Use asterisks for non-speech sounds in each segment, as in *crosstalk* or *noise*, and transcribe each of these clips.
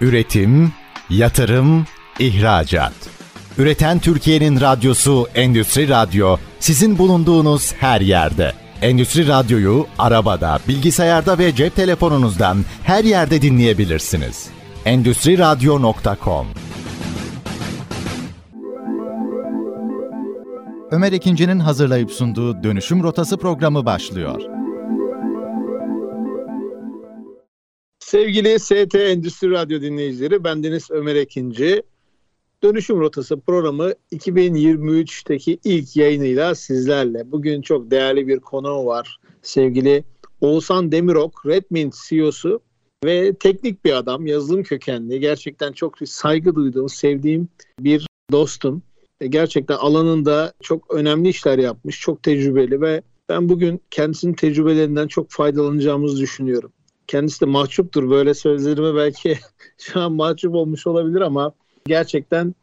Üretim, yatırım, ihracat. Üreten Türkiye'nin radyosu Endüstri Radyo sizin bulunduğunuz her yerde. Endüstri Radyo'yu arabada, bilgisayarda ve cep telefonunuzdan her yerde dinleyebilirsiniz. Endüstri Radyo.com Ömer İkinci'nin hazırlayıp sunduğu Dönüşüm Rotası programı başlıyor. Sevgili ST Endüstri Radyo dinleyicileri, bendeniz Ömer Ekinci. Dönüşüm Rotası programı 2023'teki ilk yayınıyla sizlerle. Bugün çok değerli bir konu var. Sevgili Oğuzhan Demirok, Redmint CEO'su ve teknik bir adam, yazılım kökenli. Gerçekten çok saygı duyduğum, sevdiğim bir dostum. Gerçekten alanında çok önemli işler yapmış, çok tecrübeli ve ben bugün kendisinin tecrübelerinden çok faydalanacağımızı düşünüyorum. Kendisi de mahcuptur. Böyle sözlerime belki *laughs* şu an mahcup olmuş olabilir ama gerçekten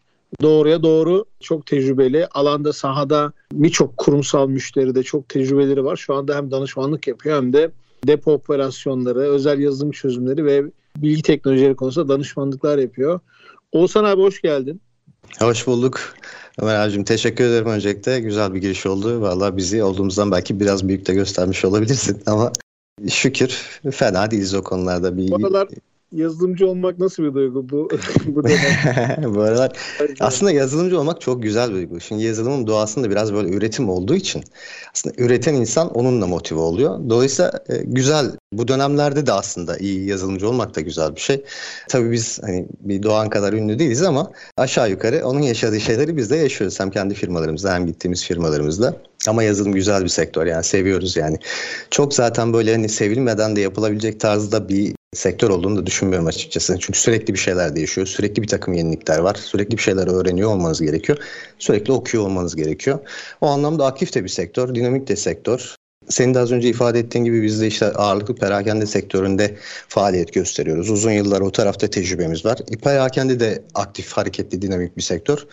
doğruya doğru çok tecrübeli. Alanda sahada birçok kurumsal müşteride çok tecrübeleri var. Şu anda hem danışmanlık yapıyor hem de depo operasyonları, özel yazılım çözümleri ve bilgi teknolojileri konusunda danışmanlıklar yapıyor. Oğuzhan abi hoş geldin. Hoş bulduk. Ömer abicim teşekkür ederim öncelikle. Güzel bir giriş oldu. Valla bizi olduğumuzdan belki biraz büyük de göstermiş olabilirsin ama şükür fena değiliz o konularda. Bir... Bu yazılımcı olmak nasıl bir duygu bu *laughs* bu *laughs* bu aralar aslında yazılımcı olmak çok güzel bir duygu. Şimdi yazılımın doğasında biraz böyle üretim olduğu için aslında üreten insan onunla motive oluyor. Dolayısıyla e, güzel bu dönemlerde de aslında iyi yazılımcı olmak da güzel bir şey. Tabii biz hani bir Doğan kadar ünlü değiliz ama aşağı yukarı onun yaşadığı şeyleri biz de yaşıyoruz. Hem kendi firmalarımızda hem gittiğimiz firmalarımızda. Ama yazılım güzel bir sektör yani seviyoruz yani. Çok zaten böyle hani sevilmeden de yapılabilecek tarzda bir sektör olduğunu da düşünmüyorum açıkçası. Çünkü sürekli bir şeyler değişiyor. Sürekli bir takım yenilikler var. Sürekli bir şeyler öğreniyor olmanız gerekiyor. Sürekli okuyor olmanız gerekiyor. O anlamda aktif de bir sektör, dinamik de sektör. Senin de az önce ifade ettiğin gibi biz de işte ağırlıklı perakende sektöründe faaliyet gösteriyoruz. Uzun yıllar o tarafta tecrübemiz var. Perakende de aktif, hareketli, dinamik bir sektör.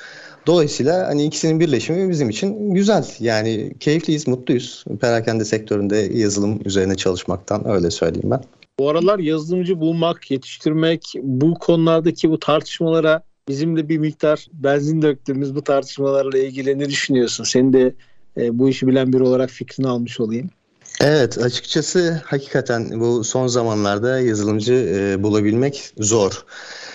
Dolayısıyla hani ikisinin birleşimi bizim için güzel. Yani keyifliyiz, mutluyuz. Perakende sektöründe yazılım üzerine çalışmaktan öyle söyleyeyim ben. Bu aralar yazılımcı bulmak, yetiştirmek, bu konulardaki bu tartışmalara bizim de bir miktar benzin döktüğümüz bu tartışmalarla ilgili ne düşünüyorsun? Senin de e, bu işi bilen biri olarak fikrini almış olayım. Evet açıkçası hakikaten bu son zamanlarda yazılımcı e, bulabilmek zor.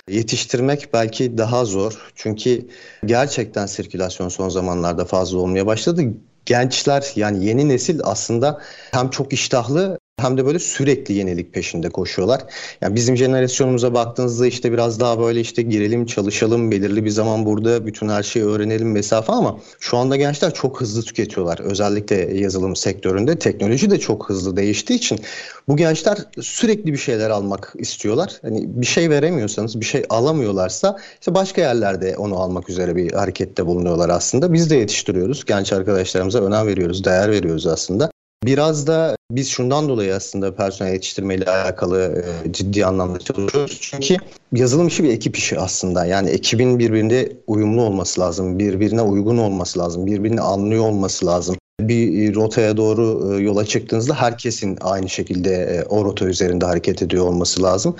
Yetiştirmek belki daha zor. Çünkü gerçekten sirkülasyon son zamanlarda fazla olmaya başladı gençler yani yeni nesil aslında hem çok iştahlı hem de böyle sürekli yenilik peşinde koşuyorlar. Yani bizim jenerasyonumuza baktığınızda işte biraz daha böyle işte girelim, çalışalım, belirli bir zaman burada bütün her şeyi öğrenelim mesafe ama şu anda gençler çok hızlı tüketiyorlar. Özellikle yazılım sektöründe teknoloji de çok hızlı değiştiği için bu gençler sürekli bir şeyler almak istiyorlar. Hani bir şey veremiyorsanız, bir şey alamıyorlarsa işte başka yerlerde onu almak üzere bir harekette bulunuyorlar aslında. Biz de yetiştiriyoruz. Genç arkadaşlarımıza önem veriyoruz, değer veriyoruz aslında. Biraz da biz şundan dolayı aslında personel yetiştirmeyle alakalı e, ciddi anlamda çalışıyoruz. Çünkü yazılım işi bir ekip işi aslında. Yani ekibin birbirine uyumlu olması lazım, birbirine uygun olması lazım, birbirini anlıyor olması lazım. Bir rotaya doğru e, yola çıktığınızda herkesin aynı şekilde e, o rota üzerinde hareket ediyor olması lazım.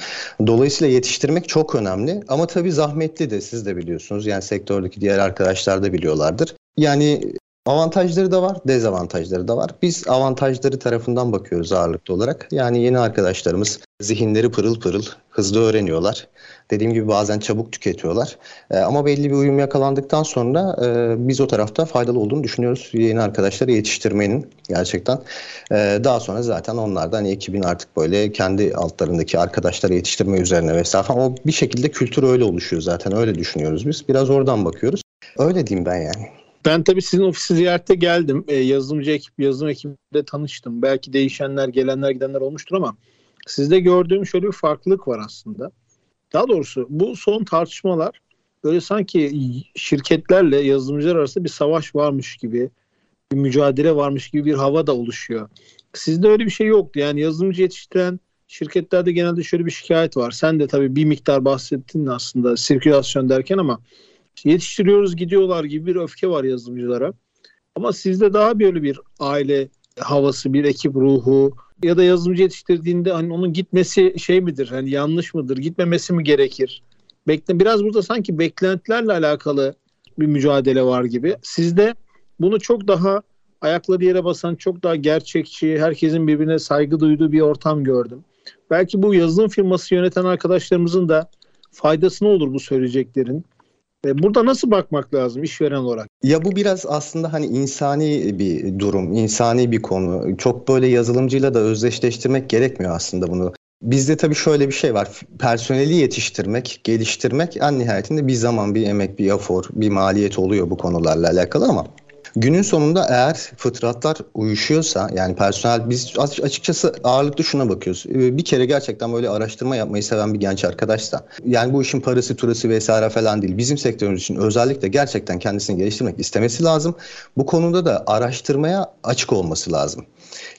Dolayısıyla yetiştirmek çok önemli ama tabii zahmetli de siz de biliyorsunuz. Yani sektördeki diğer arkadaşlar da biliyorlardır. Yani Avantajları da var, dezavantajları da var. Biz avantajları tarafından bakıyoruz ağırlıklı olarak. Yani yeni arkadaşlarımız zihinleri pırıl pırıl, hızlı öğreniyorlar. Dediğim gibi bazen çabuk tüketiyorlar. E, ama belli bir uyum yakalandıktan sonra e, biz o tarafta faydalı olduğunu düşünüyoruz. Yeni arkadaşları yetiştirmenin gerçekten. E, daha sonra zaten onlardan hani ekibin artık böyle kendi altlarındaki arkadaşları yetiştirme üzerine vesaire. O bir şekilde kültür öyle oluşuyor zaten. Öyle düşünüyoruz biz. Biraz oradan bakıyoruz. Öyle diyeyim ben yani. Ben tabii sizin ofisi ziyarete geldim. E, yazılımcı ekip, yazılım ekibiyle tanıştım. Belki değişenler, gelenler, gidenler olmuştur ama sizde gördüğüm şöyle bir farklılık var aslında. Daha doğrusu bu son tartışmalar böyle sanki şirketlerle yazılımcılar arasında bir savaş varmış gibi, bir mücadele varmış gibi bir hava da oluşuyor. Sizde öyle bir şey yoktu. Yani yazılımcı yetiştiren şirketlerde genelde şöyle bir şikayet var. Sen de tabii bir miktar bahsettin aslında sirkülasyon derken ama yetiştiriyoruz gidiyorlar gibi bir öfke var yazılımcılara. Ama sizde daha böyle bir aile havası, bir ekip ruhu ya da yazılımcı yetiştirdiğinde hani onun gitmesi şey midir? Hani yanlış mıdır? Gitmemesi mi gerekir? Bekle biraz burada sanki beklentilerle alakalı bir mücadele var gibi. Sizde bunu çok daha ayakları yere basan, çok daha gerçekçi, herkesin birbirine saygı duyduğu bir ortam gördüm. Belki bu yazılım firması yöneten arkadaşlarımızın da faydası ne olur bu söyleyeceklerin? E, burada nasıl bakmak lazım işveren olarak? Ya bu biraz aslında hani insani bir durum, insani bir konu. Çok böyle yazılımcıyla da özdeşleştirmek gerekmiyor aslında bunu. Bizde tabii şöyle bir şey var. Personeli yetiştirmek, geliştirmek en nihayetinde bir zaman, bir emek, bir efor, bir maliyet oluyor bu konularla alakalı ama Günün sonunda eğer fıtratlar uyuşuyorsa yani personel biz açıkçası ağırlıklı şuna bakıyoruz. Ee, bir kere gerçekten böyle araştırma yapmayı seven bir genç arkadaşsa yani bu işin parası turası vesaire falan değil. Bizim sektörümüz için özellikle gerçekten kendisini geliştirmek istemesi lazım. Bu konuda da araştırmaya açık olması lazım.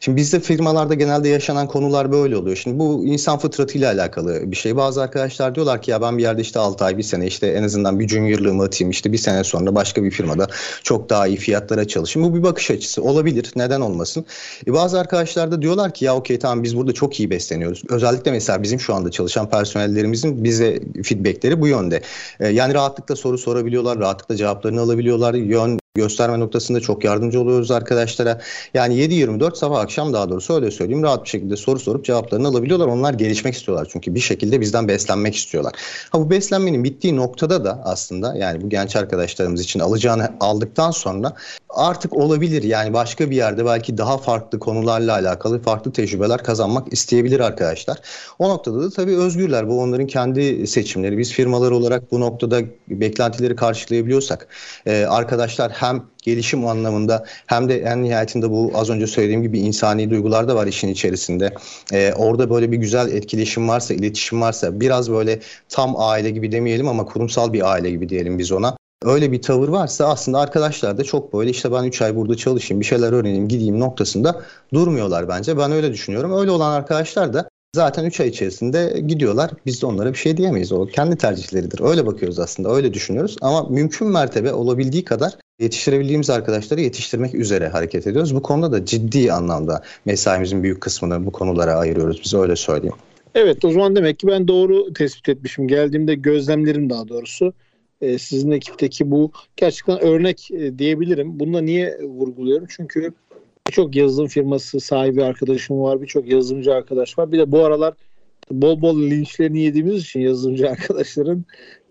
Şimdi bizde firmalarda genelde yaşanan konular böyle oluyor. Şimdi bu insan fıtratıyla alakalı bir şey. Bazı arkadaşlar diyorlar ki ya ben bir yerde işte 6 ay, bir sene işte en azından bir juniorlığımı atayım. işte bir sene sonra başka bir firmada çok daha iyi fiyatlara çalışayım. Bu bir bakış açısı olabilir. Neden olmasın? E bazı arkadaşlar da diyorlar ki ya okey tamam biz burada çok iyi besleniyoruz. Özellikle mesela bizim şu anda çalışan personellerimizin bize feedbackleri bu yönde. E, yani rahatlıkla soru sorabiliyorlar, rahatlıkla cevaplarını alabiliyorlar. Yön gösterme noktasında çok yardımcı oluyoruz arkadaşlara. Yani 7-24 sabah akşam daha doğrusu öyle söyleyeyim rahat bir şekilde soru sorup cevaplarını alabiliyorlar. Onlar gelişmek istiyorlar çünkü bir şekilde bizden beslenmek istiyorlar. Ha bu beslenmenin bittiği noktada da aslında yani bu genç arkadaşlarımız için alacağını aldıktan sonra artık olabilir yani başka bir yerde belki daha farklı konularla alakalı farklı tecrübeler kazanmak isteyebilir arkadaşlar. O noktada da tabii özgürler. Bu onların kendi seçimleri. Biz firmalar olarak bu noktada beklentileri karşılayabiliyorsak e, arkadaşlar hem gelişim anlamında hem de en nihayetinde bu az önce söylediğim gibi insani duygular da var işin içerisinde. Ee, orada böyle bir güzel etkileşim varsa, iletişim varsa biraz böyle tam aile gibi demeyelim ama kurumsal bir aile gibi diyelim biz ona. Öyle bir tavır varsa aslında arkadaşlar da çok böyle işte ben 3 ay burada çalışayım, bir şeyler öğreneyim, gideyim noktasında durmuyorlar bence. Ben öyle düşünüyorum. Öyle olan arkadaşlar da zaten 3 ay içerisinde gidiyorlar. Biz de onlara bir şey diyemeyiz. O kendi tercihleridir. Öyle bakıyoruz aslında. Öyle düşünüyoruz. Ama mümkün mertebe olabildiği kadar yetiştirebildiğimiz arkadaşları yetiştirmek üzere hareket ediyoruz. Bu konuda da ciddi anlamda mesaimizin büyük kısmını bu konulara ayırıyoruz. Biz öyle söyleyeyim. Evet o zaman demek ki ben doğru tespit etmişim. Geldiğimde gözlemlerim daha doğrusu. Ee, sizin ekipteki bu gerçekten örnek e, diyebilirim. Bunu da niye vurguluyorum? Çünkü birçok yazılım firması sahibi arkadaşım var. Birçok yazılımcı arkadaş var. Bir de bu aralar bol bol linçlerini yediğimiz için yazılımcı *laughs* arkadaşların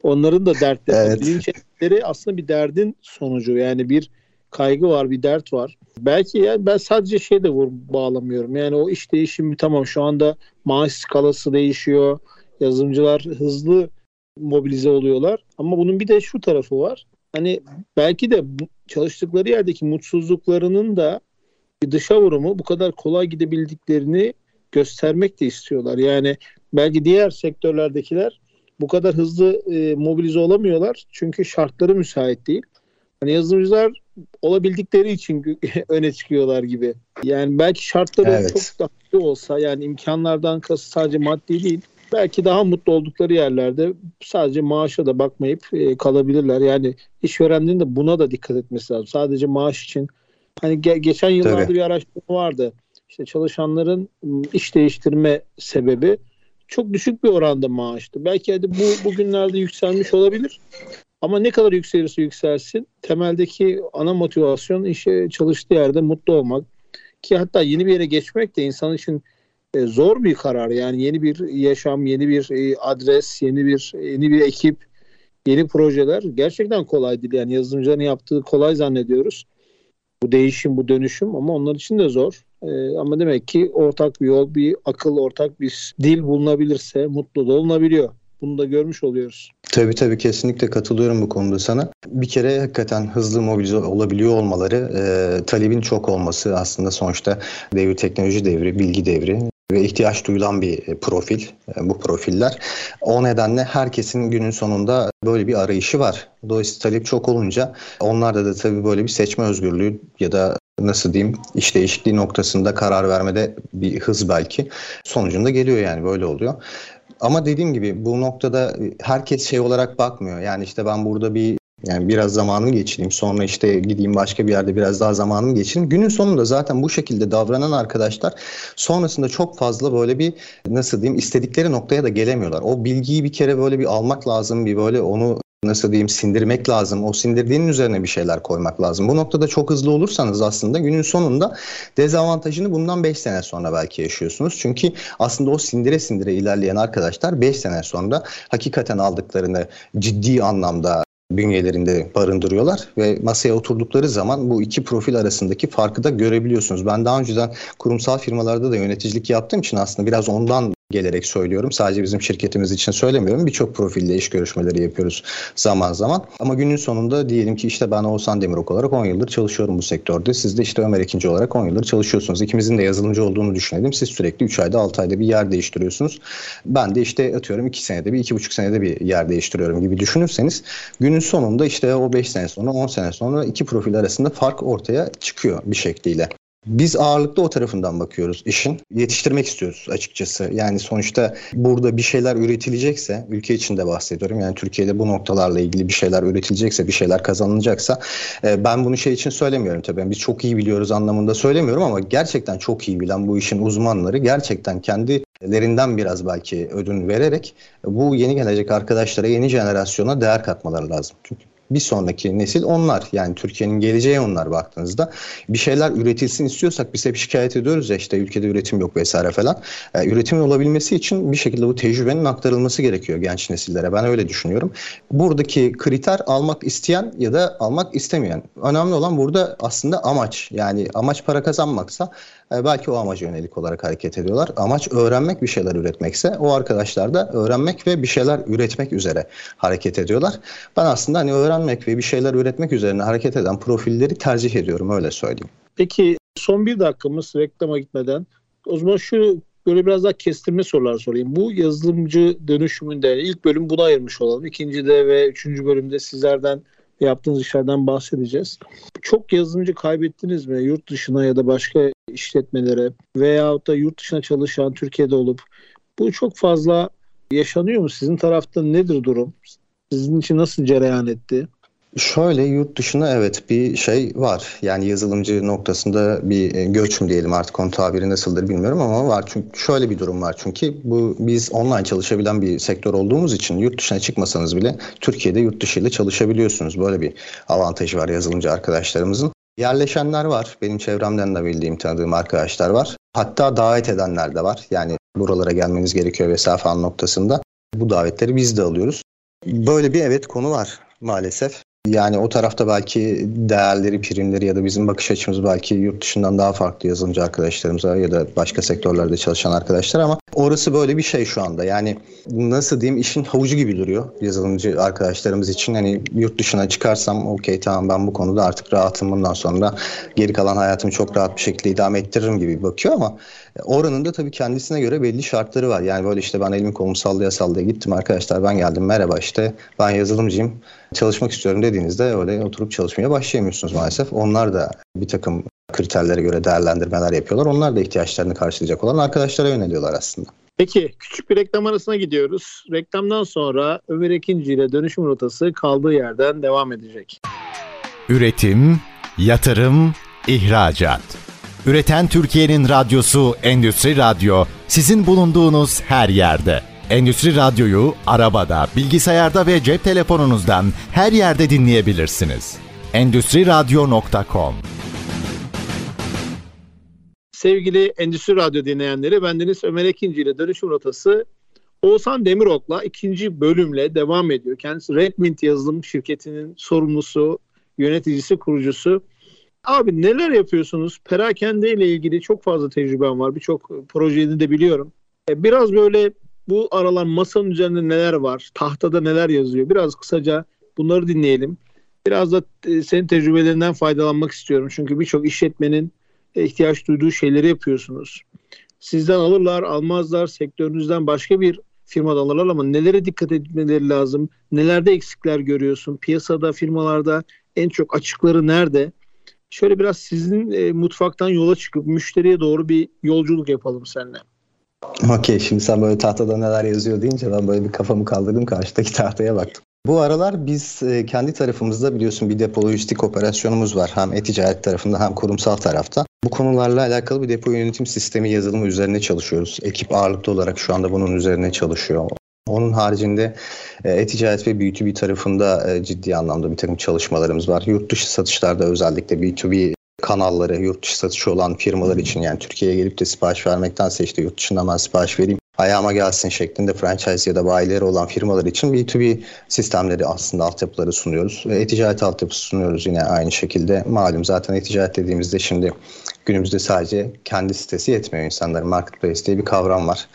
onların da dertleri. *laughs* Evet. Linç ettikleri aslında bir derdin sonucu. Yani bir kaygı var, bir dert var. Belki yani ben sadece şey de vur, bağlamıyorum. Yani o iş değişimi tamam şu anda maaş skalası değişiyor. Yazılımcılar hızlı mobilize oluyorlar. Ama bunun bir de şu tarafı var. Hani belki de çalıştıkları yerdeki mutsuzluklarının da bir dışa vurumu bu kadar kolay gidebildiklerini göstermek de istiyorlar. Yani belki diğer sektörlerdekiler bu kadar hızlı e, mobilize olamıyorlar çünkü şartları müsait değil. Hani yazılımcılar olabildikleri için *laughs* öne çıkıyorlar gibi. Yani belki şartları evet. çok daha iyi olsa yani imkanlardan kası sadece maddi değil. Belki daha mutlu oldukları yerlerde sadece maaşa da bakmayıp e, kalabilirler. Yani işverenlerin de buna da dikkat etmesi lazım. Sadece maaş için hani ge- geçen yıllarda Tabii. bir araştırma vardı. İşte çalışanların iş değiştirme sebebi çok düşük bir oranda maaştı. Belki hadi bu bugünlerde yükselmiş olabilir. Ama ne kadar yükselirse yükselsin temeldeki ana motivasyon işe çalıştığı yerde mutlu olmak. Ki hatta yeni bir yere geçmek de insan için e, zor bir karar. Yani yeni bir yaşam, yeni bir e, adres, yeni bir yeni bir ekip, yeni projeler gerçekten kolay değil. Yani yazılımcıların yaptığı kolay zannediyoruz. Bu değişim, bu dönüşüm ama onlar için de zor. Ee, ama demek ki ortak bir yol, bir akıl, ortak bir dil bulunabilirse mutlu da olunabiliyor. Bunu da görmüş oluyoruz. Tabii tabii kesinlikle katılıyorum bu konuda sana. Bir kere hakikaten hızlı mobilize olabiliyor olmaları, e, talebin çok olması aslında sonuçta devir teknoloji devri, bilgi devri ve ihtiyaç duyulan bir e, profil e, bu profiller. O nedenle herkesin günün sonunda böyle bir arayışı var. Dolayısıyla talep çok olunca onlarda da tabii böyle bir seçme özgürlüğü ya da nasıl diyeyim iş değişikliği noktasında karar vermede bir hız belki sonucunda geliyor yani böyle oluyor. Ama dediğim gibi bu noktada herkes şey olarak bakmıyor. Yani işte ben burada bir Yani biraz zamanımı geçireyim sonra işte gideyim başka bir yerde biraz daha zamanımı geçireyim. Günün sonunda zaten bu şekilde davranan arkadaşlar sonrasında çok fazla böyle bir nasıl diyeyim istedikleri noktaya da gelemiyorlar. O bilgiyi bir kere böyle bir almak lazım bir böyle onu nasıl diyeyim sindirmek lazım. O sindirdiğinin üzerine bir şeyler koymak lazım. Bu noktada çok hızlı olursanız aslında günün sonunda dezavantajını bundan 5 sene sonra belki yaşıyorsunuz. Çünkü aslında o sindire sindire ilerleyen arkadaşlar 5 sene sonra hakikaten aldıklarını ciddi anlamda bünyelerinde barındırıyorlar ve masaya oturdukları zaman bu iki profil arasındaki farkı da görebiliyorsunuz. Ben daha önceden kurumsal firmalarda da yöneticilik yaptığım için aslında biraz ondan gelerek söylüyorum. Sadece bizim şirketimiz için söylemiyorum. Birçok profilde iş görüşmeleri yapıyoruz zaman zaman. Ama günün sonunda diyelim ki işte ben Oğuzhan Demirok olarak 10 yıldır çalışıyorum bu sektörde. Siz de işte Ömer ikinci olarak 10 yıldır çalışıyorsunuz. İkimizin de yazılımcı olduğunu düşünelim. Siz sürekli 3 ayda 6 ayda bir yer değiştiriyorsunuz. Ben de işte atıyorum 2 senede bir 2,5 senede bir yer değiştiriyorum gibi düşünürseniz günün sonunda işte o 5 sene sonra 10 sene sonra iki profil arasında fark ortaya çıkıyor bir şekliyle. Biz ağırlıklı o tarafından bakıyoruz işin. Yetiştirmek istiyoruz açıkçası. Yani sonuçta burada bir şeyler üretilecekse, ülke içinde bahsediyorum. Yani Türkiye'de bu noktalarla ilgili bir şeyler üretilecekse, bir şeyler kazanılacaksa e, ben bunu şey için söylemiyorum tabii. Biz çok iyi biliyoruz anlamında söylemiyorum ama gerçekten çok iyi bilen bu işin uzmanları gerçekten kendilerinden biraz belki ödün vererek bu yeni gelecek arkadaşlara, yeni jenerasyona değer katmaları lazım. Çünkü bir sonraki nesil onlar. Yani Türkiye'nin geleceği onlar baktığınızda. Bir şeyler üretilsin istiyorsak biz hep şikayet ediyoruz ya işte ülkede üretim yok vesaire falan. E, üretimin olabilmesi için bir şekilde bu tecrübenin aktarılması gerekiyor genç nesillere. Ben öyle düşünüyorum. Buradaki kriter almak isteyen ya da almak istemeyen. Önemli olan burada aslında amaç. Yani amaç para kazanmaksa e, belki o amaca yönelik olarak hareket ediyorlar. Amaç öğrenmek bir şeyler üretmekse o arkadaşlar da öğrenmek ve bir şeyler üretmek üzere hareket ediyorlar. Ben aslında hani öğrenmek ve bir şeyler üretmek üzerine hareket eden profilleri tercih ediyorum öyle söyleyeyim. Peki son bir dakikamız reklama gitmeden o zaman şu böyle biraz daha kestirme sorular sorayım. Bu yazılımcı dönüşümünde ilk bölüm buna ayırmış olalım. İkincide ve üçüncü bölümde sizlerden yaptığınız işlerden bahsedeceğiz. Çok yazılımcı kaybettiniz mi yurt dışına ya da başka işletmelere veyahut da yurt dışına çalışan Türkiye'de olup bu çok fazla yaşanıyor mu? Sizin tarafta nedir durum? Sizin için nasıl cereyan etti? Şöyle yurt dışına evet bir şey var. Yani yazılımcı noktasında bir e, göç mü diyelim artık onun tabiri nasıldır bilmiyorum ama var. Çünkü şöyle bir durum var. Çünkü bu biz online çalışabilen bir sektör olduğumuz için yurt dışına çıkmasanız bile Türkiye'de yurt dışı ile çalışabiliyorsunuz. Böyle bir avantajı var yazılımcı arkadaşlarımızın. Yerleşenler var. Benim çevremden de bildiğim, tanıdığım arkadaşlar var. Hatta davet edenler de var. Yani buralara gelmeniz gerekiyor vesaire noktasında. Bu davetleri biz de alıyoruz. Böyle bir evet konu var maalesef. Yani o tarafta belki değerleri, primleri ya da bizim bakış açımız belki yurt dışından daha farklı yazılımcı arkadaşlarımıza ya da başka sektörlerde çalışan arkadaşlar ama orası böyle bir şey şu anda. Yani nasıl diyeyim işin havucu gibi duruyor yazılımcı arkadaşlarımız için. Hani yurt dışına çıkarsam okey tamam ben bu konuda artık rahatım bundan sonra geri kalan hayatımı çok rahat bir şekilde idame ettiririm gibi bakıyor ama oranın da tabii kendisine göre belli şartları var. Yani böyle işte ben elimi kolumu sallaya sallaya gittim arkadaşlar ben geldim merhaba işte ben yazılımcıyım çalışmak istiyorum dediğinizde öyle oturup çalışmaya başlayamıyorsunuz maalesef. Onlar da bir takım kriterlere göre değerlendirmeler yapıyorlar. Onlar da ihtiyaçlarını karşılayacak olan arkadaşlara yöneliyorlar aslında. Peki küçük bir reklam arasına gidiyoruz. Reklamdan sonra Ömer Ekinci ile dönüşüm rotası kaldığı yerden devam edecek. Üretim, yatırım, ihracat. Üreten Türkiye'nin radyosu Endüstri Radyo sizin bulunduğunuz her yerde. Endüstri Radyo'yu arabada, bilgisayarda ve cep telefonunuzdan her yerde dinleyebilirsiniz. Endüstri Radyo.com Sevgili Endüstri Radyo dinleyenleri, bendeniz Ömer Ekinci ile Dönüşüm Rotası Oğuzhan Demirok'la ikinci bölümle devam ediyor. Kendisi Redmint yazılım şirketinin sorumlusu, yöneticisi, kurucusu. Abi neler yapıyorsunuz? Perakende ile ilgili çok fazla tecrübem var. Birçok projeni de biliyorum. E, biraz böyle bu aralar masanın üzerinde neler var? Tahtada neler yazıyor? Biraz kısaca bunları dinleyelim. Biraz da e, senin tecrübelerinden faydalanmak istiyorum. Çünkü birçok işletmenin ihtiyaç duyduğu şeyleri yapıyorsunuz. Sizden alırlar, almazlar, sektörünüzden başka bir firmadan alırlar ama nelere dikkat etmeleri lazım? Nelerde eksikler görüyorsun? Piyasada, firmalarda en çok açıkları nerede? Şöyle biraz sizin e, mutfaktan yola çıkıp müşteriye doğru bir yolculuk yapalım seninle. Okey şimdi sen böyle tahtada neler yazıyor deyince ben böyle bir kafamı kaldırdım karşıdaki tahtaya baktım. Bu aralar biz e, kendi tarafımızda biliyorsun bir depo lojistik operasyonumuz var. Hem e-ticaret tarafında hem kurumsal tarafta. Bu konularla alakalı bir depo yönetim sistemi yazılımı üzerine çalışıyoruz. Ekip ağırlıklı olarak şu anda bunun üzerine çalışıyor. Onun haricinde e, e-ticaret ve B2B tarafında e, ciddi anlamda bir takım çalışmalarımız var. Yurt dışı satışlarda özellikle B2B kanalları, yurt dışı satışı olan firmalar için yani Türkiye'ye gelip de sipariş vermektense işte yurt dışından ben sipariş vereyim ayağıma gelsin şeklinde franchise ya da bayileri olan firmalar için B2B sistemleri aslında altyapıları sunuyoruz. E-ticaret altyapısı sunuyoruz yine aynı şekilde. Malum zaten e-ticaret dediğimizde şimdi günümüzde sadece kendi sitesi yetmiyor insanların. Marketplace diye bir kavram var.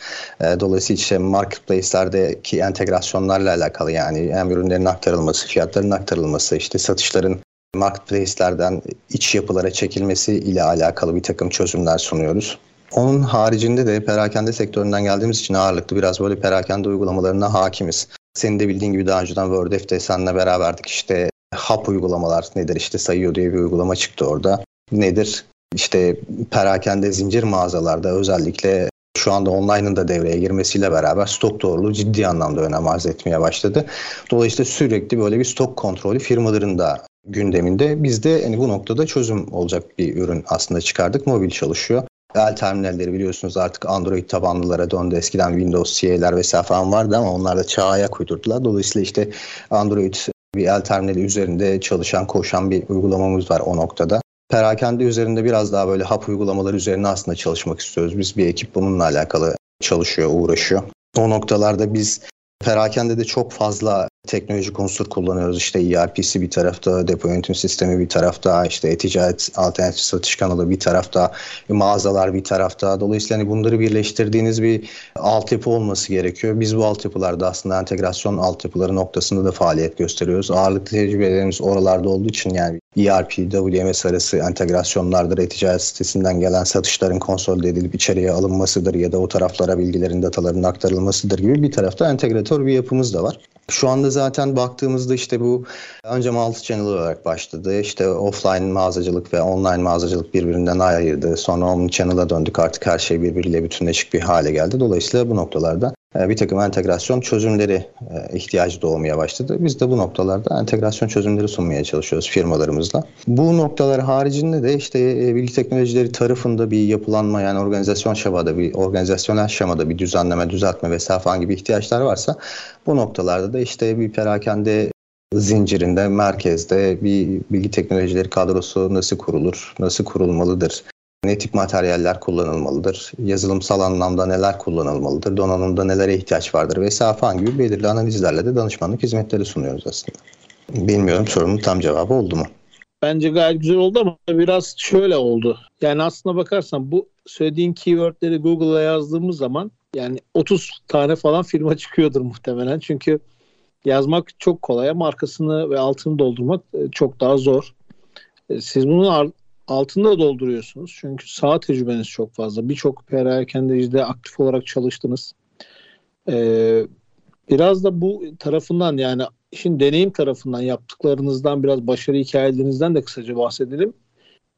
Dolayısıyla işte marketplace'lerdeki entegrasyonlarla alakalı yani hem ürünlerin aktarılması, fiyatların aktarılması, işte satışların marketplace'lerden iç yapılara çekilmesi ile alakalı bir takım çözümler sunuyoruz. Onun haricinde de perakende sektöründen geldiğimiz için ağırlıklı biraz böyle perakende uygulamalarına hakimiz. Senin de bildiğin gibi daha önceden WordF'de seninle beraberdik işte hap uygulamalar nedir işte sayıyor diye bir uygulama çıktı orada. Nedir? İşte perakende zincir mağazalarda özellikle şu anda online'ın da devreye girmesiyle beraber stok doğruluğu ciddi anlamda önem arz etmeye başladı. Dolayısıyla sürekli böyle bir stok kontrolü firmaların da gündeminde. Biz de hani bu noktada çözüm olacak bir ürün aslında çıkardık. Mobil çalışıyor. El terminalleri biliyorsunuz artık Android tabanlılara döndü. Eskiden Windows CE'ler vesaire falan vardı ama onlar da çağa ayak uydurdular. Dolayısıyla işte Android bir el terminali üzerinde çalışan, koşan bir uygulamamız var o noktada. Perakende üzerinde biraz daha böyle hap uygulamaları üzerine aslında çalışmak istiyoruz. Biz bir ekip bununla alakalı çalışıyor, uğraşıyor. O noktalarda biz perakende de çok fazla teknolojik unsur kullanıyoruz. İşte ERP'si bir tarafta, depo yönetim sistemi bir tarafta, işte e-ticaret alternatif satış kanalı bir tarafta, mağazalar bir tarafta. Dolayısıyla hani bunları birleştirdiğiniz bir altyapı olması gerekiyor. Biz bu altyapılarda aslında entegrasyon altyapıları noktasında da faaliyet gösteriyoruz. Ağırlıklı tecrübelerimiz oralarda olduğu için yani ERP, WMS arası entegrasyonlardır, e-ticaret sitesinden gelen satışların konsolide edilip içeriye alınmasıdır ya da o taraflara bilgilerin, dataların aktarılmasıdır gibi bir tarafta entegratör bir yapımız da var. Şu anda zaten baktığımızda işte bu önce multi channel olarak başladı. İşte offline mağazacılık ve online mağazacılık birbirinden ayırdı. Sonra omni channel'a döndük artık her şey birbiriyle bütünleşik bir hale geldi. Dolayısıyla bu noktalarda bir takım entegrasyon çözümleri e, ihtiyacı doğmaya başladı. Biz de bu noktalarda entegrasyon çözümleri sunmaya çalışıyoruz firmalarımızla. Bu noktalar haricinde de işte e, bilgi teknolojileri tarafında bir yapılanma yani organizasyon şemada bir organizasyonel şemada bir düzenleme, düzeltme vesaire falan gibi ihtiyaçlar varsa bu noktalarda da işte bir perakende zincirinde, merkezde bir bilgi teknolojileri kadrosu nasıl kurulur, nasıl kurulmalıdır? Ne tip materyaller kullanılmalıdır? Yazılımsal anlamda neler kullanılmalıdır? Donanımda nelere ihtiyaç vardır? Vesaire falan gibi belirli analizlerle de danışmanlık hizmetleri sunuyoruz aslında. Bilmiyorum sorumun tam cevabı oldu mu? Bence gayet güzel oldu ama biraz şöyle oldu. Yani aslına bakarsan bu söylediğin keywordleri Google'a yazdığımız zaman yani 30 tane falan firma *laughs* çıkıyordur muhtemelen. Çünkü yazmak çok kolay ama arkasını ve altını doldurmak çok daha zor. Siz bunu altında dolduruyorsunuz. Çünkü sağ tecrübeniz çok fazla. Birçok perakendecide aktif olarak çalıştınız. Ee, biraz da bu tarafından yani işin deneyim tarafından yaptıklarınızdan biraz başarı hikayelerinizden de kısaca bahsedelim.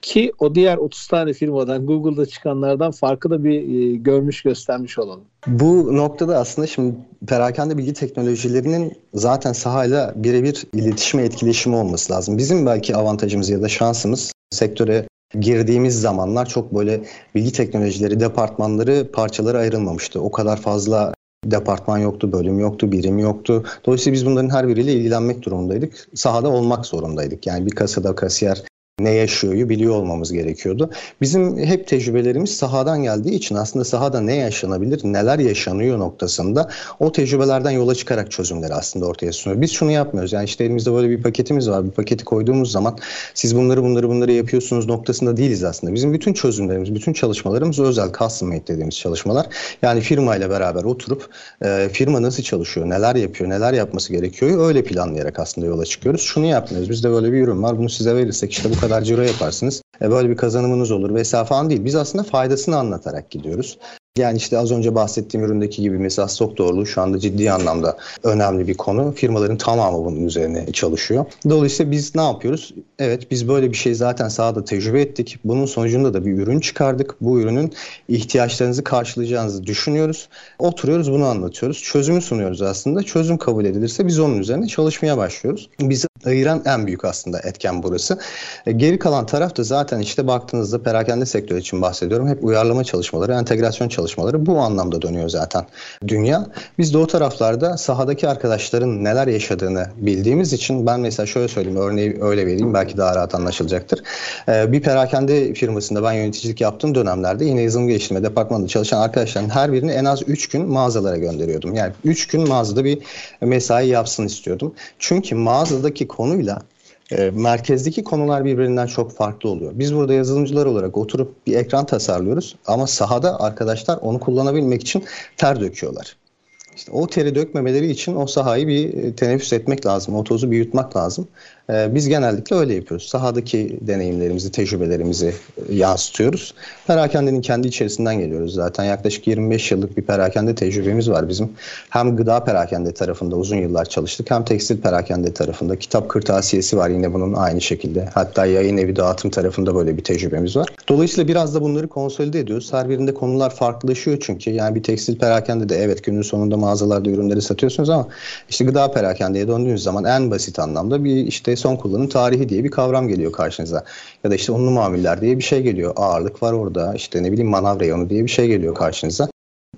Ki o diğer 30 tane firmadan Google'da çıkanlardan farkı da bir e, görmüş göstermiş olalım. Bu noktada aslında şimdi perakende bilgi teknolojilerinin zaten sahayla birebir iletişime etkileşimi olması lazım. Bizim belki avantajımız ya da şansımız sektöre girdiğimiz zamanlar çok böyle bilgi teknolojileri departmanları parçalara ayrılmamıştı. O kadar fazla departman yoktu, bölüm yoktu, birim yoktu. Dolayısıyla biz bunların her biriyle ilgilenmek durumundaydık. Sahada olmak zorundaydık. Yani bir kasada kasiyer ne yaşıyoryu biliyor olmamız gerekiyordu. Bizim hep tecrübelerimiz sahadan geldiği için aslında sahada ne yaşanabilir, neler yaşanıyor noktasında o tecrübelerden yola çıkarak çözümleri aslında ortaya sunuyor. Biz şunu yapmıyoruz. Yani işte elimizde böyle bir paketimiz var. Bir paketi koyduğumuz zaman siz bunları bunları bunları yapıyorsunuz noktasında değiliz aslında. Bizim bütün çözümlerimiz, bütün çalışmalarımız özel custom made dediğimiz çalışmalar. Yani firma ile beraber oturup e, firma nasıl çalışıyor, neler yapıyor, neler yapması gerekiyor öyle planlayarak aslında yola çıkıyoruz. Şunu yapmıyoruz. Bizde böyle bir ürün var. Bunu size verirsek işte bu kadar ciro yaparsınız. E böyle bir kazanımınız olur vesaire falan değil. Biz aslında faydasını anlatarak gidiyoruz. Yani işte az önce bahsettiğim üründeki gibi mesela stok doğruluğu şu anda ciddi anlamda önemli bir konu. Firmaların tamamı bunun üzerine çalışıyor. Dolayısıyla biz ne yapıyoruz? Evet biz böyle bir şey zaten sahada tecrübe ettik. Bunun sonucunda da bir ürün çıkardık. Bu ürünün ihtiyaçlarınızı karşılayacağınızı düşünüyoruz. Oturuyoruz bunu anlatıyoruz. Çözümü sunuyoruz aslında. Çözüm kabul edilirse biz onun üzerine çalışmaya başlıyoruz. Bizi ayıran en büyük aslında etken burası. E, geri kalan taraf da zaten işte baktığınızda perakende sektörü için bahsediyorum. Hep uyarlama çalışmaları, entegrasyon çalışmaları bu anlamda dönüyor zaten dünya. Biz de o taraflarda sahadaki arkadaşların neler yaşadığını bildiğimiz için ben mesela şöyle söyleyeyim örneği öyle vereyim belki daha rahat anlaşılacaktır. E, bir perakende firmasında ben yöneticilik yaptığım dönemlerde yine yazılım geliştirme departmanında çalışan arkadaşların her birini en az 3 gün mağazalara gönderiyordum. Yani 3 gün mağazada bir mesai yapsın istiyordum. Çünkü mağazadaki konuyla e, merkezdeki konular birbirinden çok farklı oluyor. Biz burada yazılımcılar olarak oturup bir ekran tasarlıyoruz ama sahada arkadaşlar onu kullanabilmek için ter döküyorlar. İşte o teri dökmemeleri için o sahayı bir e, teneffüs etmek lazım. O tozu bir yutmak lazım. Ee, biz genellikle öyle yapıyoruz. Sahadaki deneyimlerimizi, tecrübelerimizi e, yansıtıyoruz. Perakendenin kendi içerisinden geliyoruz zaten. Yaklaşık 25 yıllık bir perakende tecrübemiz var bizim. Hem gıda perakende tarafında uzun yıllar çalıştık hem tekstil perakende tarafında. Kitap kırtasiyesi var yine bunun aynı şekilde. Hatta yayın evi dağıtım tarafında böyle bir tecrübemiz var. Dolayısıyla biraz da bunları konsolide ediyoruz. Her birinde konular farklılaşıyor çünkü. Yani bir tekstil perakende de evet günün sonunda mağazalarda ürünleri satıyorsunuz ama işte gıda perakendeye döndüğünüz zaman en basit anlamda bir işte son kullanım tarihi diye bir kavram geliyor karşınıza. Ya da işte unlu mamuller diye bir şey geliyor. Ağırlık var orada. İşte ne bileyim manav reyonu diye bir şey geliyor karşınıza.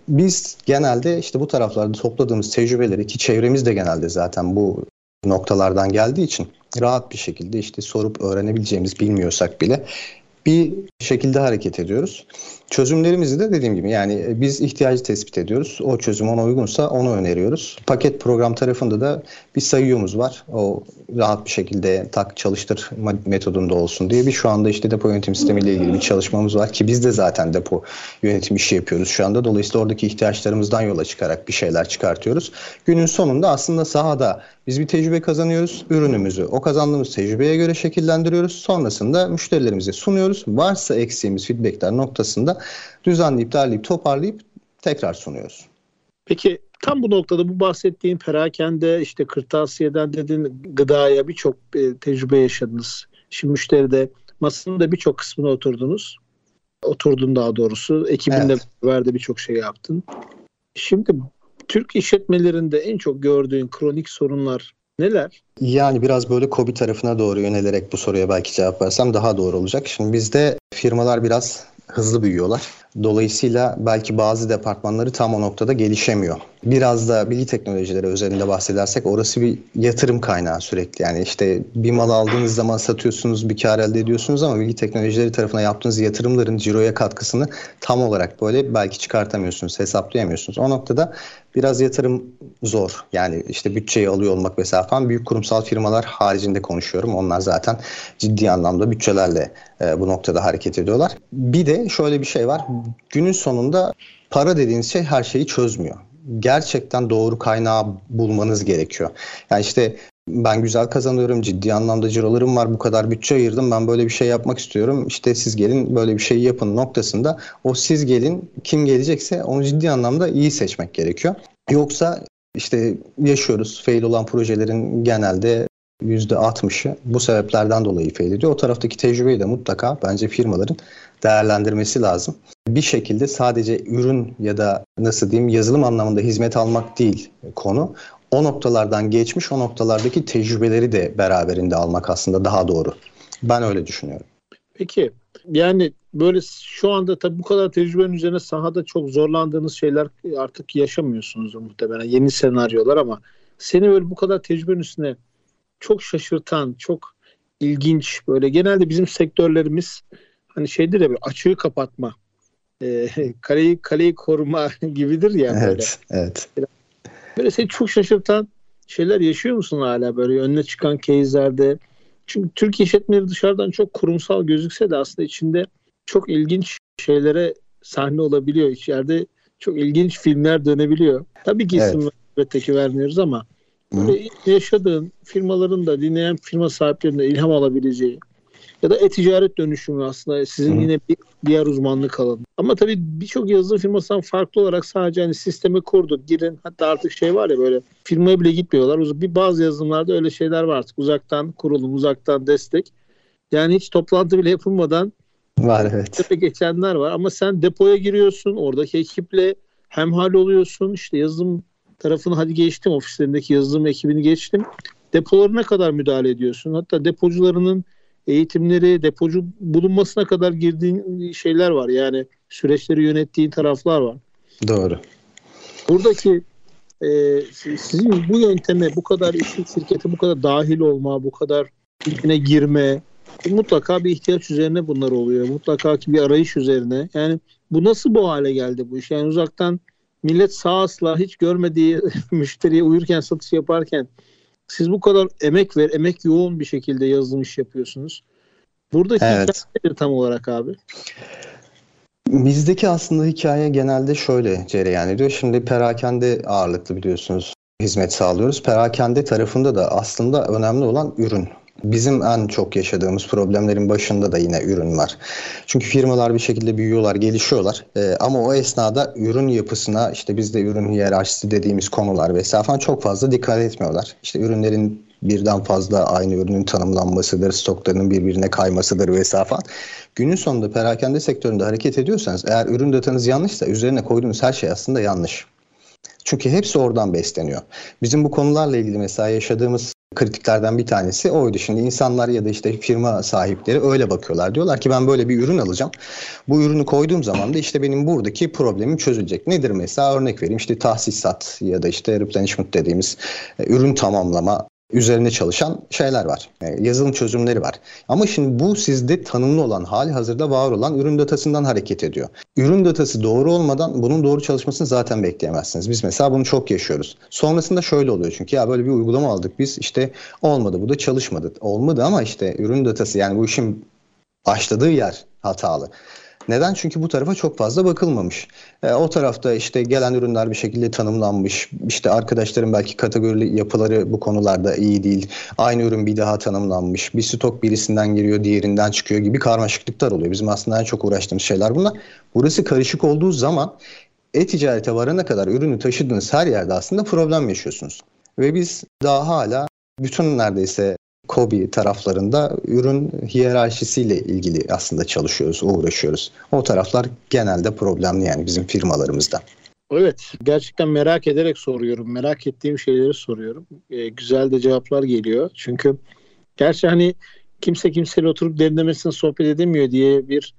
Biz genelde işte bu taraflarda topladığımız tecrübeleri ki çevremiz de genelde zaten bu noktalardan geldiği için rahat bir şekilde işte sorup öğrenebileceğimiz bilmiyorsak bile bir şekilde hareket ediyoruz. Çözümlerimizi de dediğim gibi yani biz ihtiyacı tespit ediyoruz. O çözüm ona uygunsa onu öneriyoruz. Paket program tarafında da bir sayıyorumuz var. O rahat bir şekilde tak çalıştır metodunda olsun diye bir şu anda işte depo yönetim sistemiyle ilgili bir çalışmamız var ki biz de zaten depo yönetim işi yapıyoruz şu anda. Dolayısıyla oradaki ihtiyaçlarımızdan yola çıkarak bir şeyler çıkartıyoruz. Günün sonunda aslında sahada biz bir tecrübe kazanıyoruz. Ürünümüzü o kazandığımız tecrübeye göre şekillendiriyoruz. Sonrasında müşterilerimize sunuyoruz. Varsa eksiğimiz feedbackler noktasında düzenleyip derleyip toparlayıp tekrar sunuyoruz. Peki tam bu noktada bu bahsettiğin perakende işte kırtasiyeden dedin gıdaya birçok e, tecrübe yaşadınız. Şimdi müşteride masanın da birçok kısmına oturdunuz. Oturdun daha doğrusu. Ekibinle evet. beraber birçok şey yaptın. Şimdi Türk işletmelerinde en çok gördüğün kronik sorunlar neler? Yani biraz böyle kobi tarafına doğru yönelerek bu soruya belki cevap versem daha doğru olacak. Şimdi bizde firmalar biraz hızlı büyüyorlar. Dolayısıyla belki bazı departmanları tam o noktada gelişemiyor. Biraz da bilgi teknolojileri özelinde bahsedersek orası bir yatırım kaynağı sürekli. Yani işte bir mal aldığınız zaman satıyorsunuz, bir kar elde ediyorsunuz ama bilgi teknolojileri tarafına yaptığınız yatırımların ciroya katkısını tam olarak böyle belki çıkartamıyorsunuz, hesaplayamıyorsunuz. O noktada biraz yatırım zor. Yani işte bütçeyi alıyor olmak vesaire falan büyük kurumsal firmalar haricinde konuşuyorum. Onlar zaten ciddi anlamda bütçelerle e, bu noktada hareket ediyorlar. Bir de şöyle bir şey var. Günün sonunda para dediğiniz şey her şeyi çözmüyor. Gerçekten doğru kaynağı bulmanız gerekiyor. Yani işte ben güzel kazanıyorum, ciddi anlamda cirolarım var, bu kadar bütçe ayırdım, ben böyle bir şey yapmak istiyorum. İşte siz gelin böyle bir şey yapın noktasında o siz gelin kim gelecekse onu ciddi anlamda iyi seçmek gerekiyor. Yoksa işte yaşıyoruz fail olan projelerin genelde %60'ı bu sebeplerden dolayı fail ediyor. O taraftaki tecrübeyi de mutlaka bence firmaların değerlendirmesi lazım. Bir şekilde sadece ürün ya da nasıl diyeyim yazılım anlamında hizmet almak değil konu. O noktalardan geçmiş o noktalardaki tecrübeleri de beraberinde almak aslında daha doğru. Ben öyle düşünüyorum. Peki yani böyle şu anda tabii bu kadar tecrübenin üzerine sahada çok zorlandığınız şeyler artık yaşamıyorsunuz muhtemelen. Yeni senaryolar ama seni böyle bu kadar tecrübenin üstüne çok şaşırtan, çok ilginç böyle genelde bizim sektörlerimiz hani şeydir ya bir açığı kapatma, e, *laughs* kaleyi kaleyi koruma *laughs* gibidir ya böyle. Evet, evet. Böyle seni çok şaşırtan şeyler yaşıyor musun hala böyle önüne çıkan case'lerde? Çünkü Türk işletmeleri dışarıdan çok kurumsal gözükse de aslında içinde çok ilginç şeylere sahne olabiliyor. İçeride çok ilginç filmler dönebiliyor. Tabii ki isim evet. vermiyoruz ama böyle yaşadığın firmaların da dinleyen firma sahiplerinde ilham alabileceği ya da e-ticaret dönüşümü aslında sizin Hı. yine bir diğer uzmanlık alanı. Ama tabii birçok yazılım firmasından farklı olarak sadece hani sistemi kurduk, girin. Hatta artık şey var ya böyle firmaya bile gitmiyorlar. Bir bazı yazılımlarda öyle şeyler var artık. Uzaktan kurulum, uzaktan destek. Yani hiç toplantı bile yapılmadan var evet. geçenler var ama sen depoya giriyorsun. Oradaki ekiple hemhal oluyorsun. İşte yazılım tarafını hadi geçtim. Ofislerindeki yazılım ekibini geçtim. Depolarına kadar müdahale ediyorsun. Hatta depocularının eğitimleri, depocu bulunmasına kadar girdiğin şeyler var. Yani süreçleri yönettiğin taraflar var. Doğru. Buradaki e, sizin bu yönteme bu kadar işin şirkete bu kadar dahil olma, bu kadar içine girme mutlaka bir ihtiyaç üzerine bunlar oluyor. Mutlaka ki bir arayış üzerine. Yani bu nasıl bu hale geldi bu iş? Yani uzaktan millet sağ asla hiç görmediği *laughs* müşteriye uyurken satış yaparken siz bu kadar emek ver, emek yoğun bir şekilde yazılım iş yapıyorsunuz. Buradaki evet. hikaye tam olarak abi? Bizdeki aslında hikaye genelde şöyle cereyan ediyor. Şimdi perakende ağırlıklı biliyorsunuz hizmet sağlıyoruz. Perakende tarafında da aslında önemli olan ürün. Bizim en çok yaşadığımız problemlerin başında da yine ürün var. Çünkü firmalar bir şekilde büyüyorlar, gelişiyorlar. Ee, ama o esnada ürün yapısına işte bizde ürün hiyerarşisi dediğimiz konular vesaire falan çok fazla dikkat etmiyorlar. İşte ürünlerin birden fazla aynı ürünün tanımlanmasıdır, stoklarının birbirine kaymasıdır vesaire falan. Günün sonunda perakende sektöründe hareket ediyorsanız eğer ürün datanız yanlışsa üzerine koyduğunuz her şey aslında yanlış. Çünkü hepsi oradan besleniyor. Bizim bu konularla ilgili mesela yaşadığımız kritiklerden bir tanesi oydu. Şimdi insanlar ya da işte firma sahipleri öyle bakıyorlar. Diyorlar ki ben böyle bir ürün alacağım. Bu ürünü koyduğum zaman da işte benim buradaki problemim çözülecek. Nedir mesela örnek vereyim işte tahsisat ya da işte replenishment dediğimiz e, ürün tamamlama üzerine çalışan şeyler var. E, yazılım çözümleri var. Ama şimdi bu sizde tanımlı olan, hali hazırda var olan ürün datasından hareket ediyor. Ürün datası doğru olmadan bunun doğru çalışmasını zaten bekleyemezsiniz. Biz mesela bunu çok yaşıyoruz. Sonrasında şöyle oluyor çünkü ya böyle bir uygulama aldık biz işte olmadı bu da çalışmadı. Olmadı ama işte ürün datası yani bu işin başladığı yer hatalı. Neden? Çünkü bu tarafa çok fazla bakılmamış. E, o tarafta işte gelen ürünler bir şekilde tanımlanmış. İşte arkadaşların belki kategorili yapıları bu konularda iyi değil. Aynı ürün bir daha tanımlanmış. Bir stok birisinden giriyor, diğerinden çıkıyor gibi karmaşıklıklar oluyor. Bizim aslında en çok uğraştığımız şeyler bunlar. Burası karışık olduğu zaman e-ticarete varana kadar ürünü taşıdığınız her yerde aslında problem yaşıyorsunuz. Ve biz daha hala bütün neredeyse Kobi taraflarında ürün hiyerarşisiyle ilgili aslında çalışıyoruz, uğraşıyoruz. O taraflar genelde problemli yani bizim firmalarımızda. Evet, gerçekten merak ederek soruyorum. Merak ettiğim şeyleri soruyorum. Ee, güzel de cevaplar geliyor. Çünkü gerçi hani kimse kimseyle oturup derinlemesine sohbet edemiyor diye bir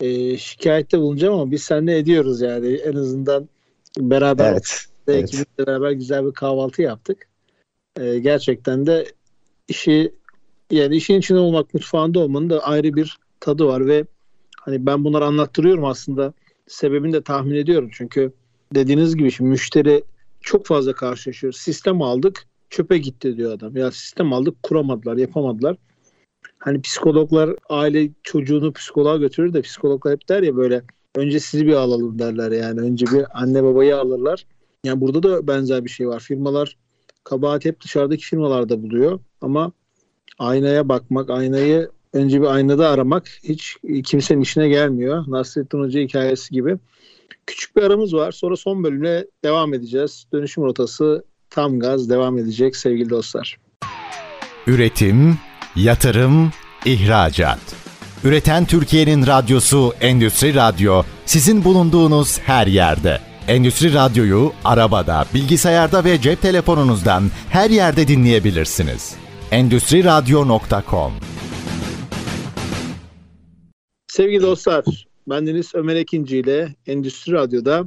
e, şikayette bulunacağım ama biz seninle ediyoruz yani. En azından beraber evet, evet. beraber güzel bir kahvaltı yaptık. E, gerçekten de işi yani işin içinde olmak, mutfağında olmanın da ayrı bir tadı var ve hani ben bunları anlattırıyorum aslında. Sebebini de tahmin ediyorum. Çünkü dediğiniz gibi şimdi müşteri çok fazla karşılaşıyor. Sistem aldık, çöpe gitti diyor adam. Ya sistem aldık, kuramadılar, yapamadılar. Hani psikologlar aile çocuğunu psikoloğa götürür de psikologlar hep der ya böyle önce sizi bir alalım derler yani. Önce bir anne babayı alırlar. Yani burada da benzer bir şey var. Firmalar kabahat hep dışarıdaki firmalarda buluyor ama aynaya bakmak, aynayı önce bir aynada aramak hiç kimsenin işine gelmiyor. Nasrettin Hoca hikayesi gibi. Küçük bir aramız var. Sonra son bölümle devam edeceğiz. Dönüşüm rotası tam gaz devam edecek sevgili dostlar. Üretim, yatırım, ihracat. Üreten Türkiye'nin radyosu Endüstri Radyo sizin bulunduğunuz her yerde. Endüstri Radyo'yu arabada, bilgisayarda ve cep telefonunuzdan her yerde dinleyebilirsiniz. Endüstri Radyo.com Sevgili dostlar, bendeniz Ömer Ekinci ile Endüstri Radyo'da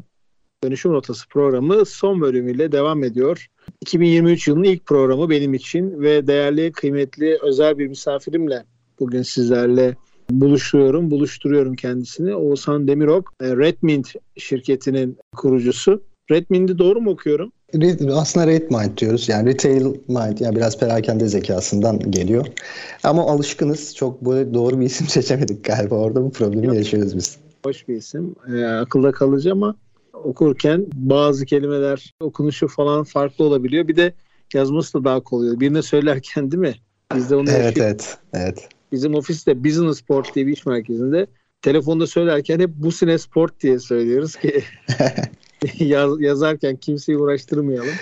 Dönüşüm Rotası programı son bölümüyle devam ediyor. 2023 yılının ilk programı benim için ve değerli, kıymetli, özel bir misafirimle bugün sizlerle buluşuyorum, buluşturuyorum kendisini. Oğuzhan Demirok, Redmint şirketinin kurucusu. Redmint'i doğru mu okuyorum? Aslında Red Mind diyoruz. Yani retail mind yani biraz perakende zekasından geliyor. Ama alışkınız. Çok böyle doğru bir isim *laughs* seçemedik galiba. Orada bu problemi Yok. yaşıyoruz biz. Hoş bir isim. Ee, akılda kalıcı ama okurken bazı kelimeler okunuşu falan farklı olabiliyor. Bir de yazması da daha kolay oluyor. Birine söylerken değil mi? Biz de onu Evet, evet, evet. bizim ofiste Business Sport diye bir iş merkezinde telefonda söylerken hep bu sene sport diye söylüyoruz ki *laughs* *laughs* yaz, yazarken kimseyi uğraştırmayalım.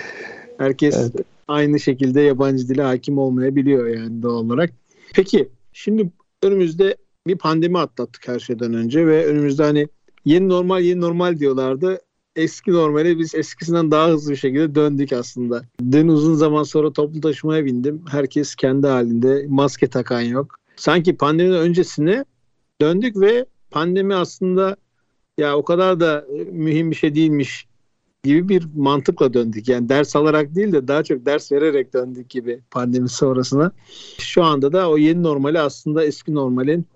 Herkes evet. aynı şekilde yabancı dile hakim olmayabiliyor yani doğal olarak. Peki şimdi önümüzde bir pandemi atlattık her şeyden önce ve önümüzde hani yeni normal yeni normal diyorlardı. Eski normale biz eskisinden daha hızlı bir şekilde döndük aslında. Dün uzun zaman sonra toplu taşımaya bindim. Herkes kendi halinde. Maske takan yok. Sanki pandemiden öncesine döndük ve pandemi aslında ya o kadar da mühim bir şey değilmiş gibi bir mantıkla döndük. Yani ders alarak değil de daha çok ders vererek döndük gibi pandemi sonrasına. Şu anda da o yeni normali aslında eski normalin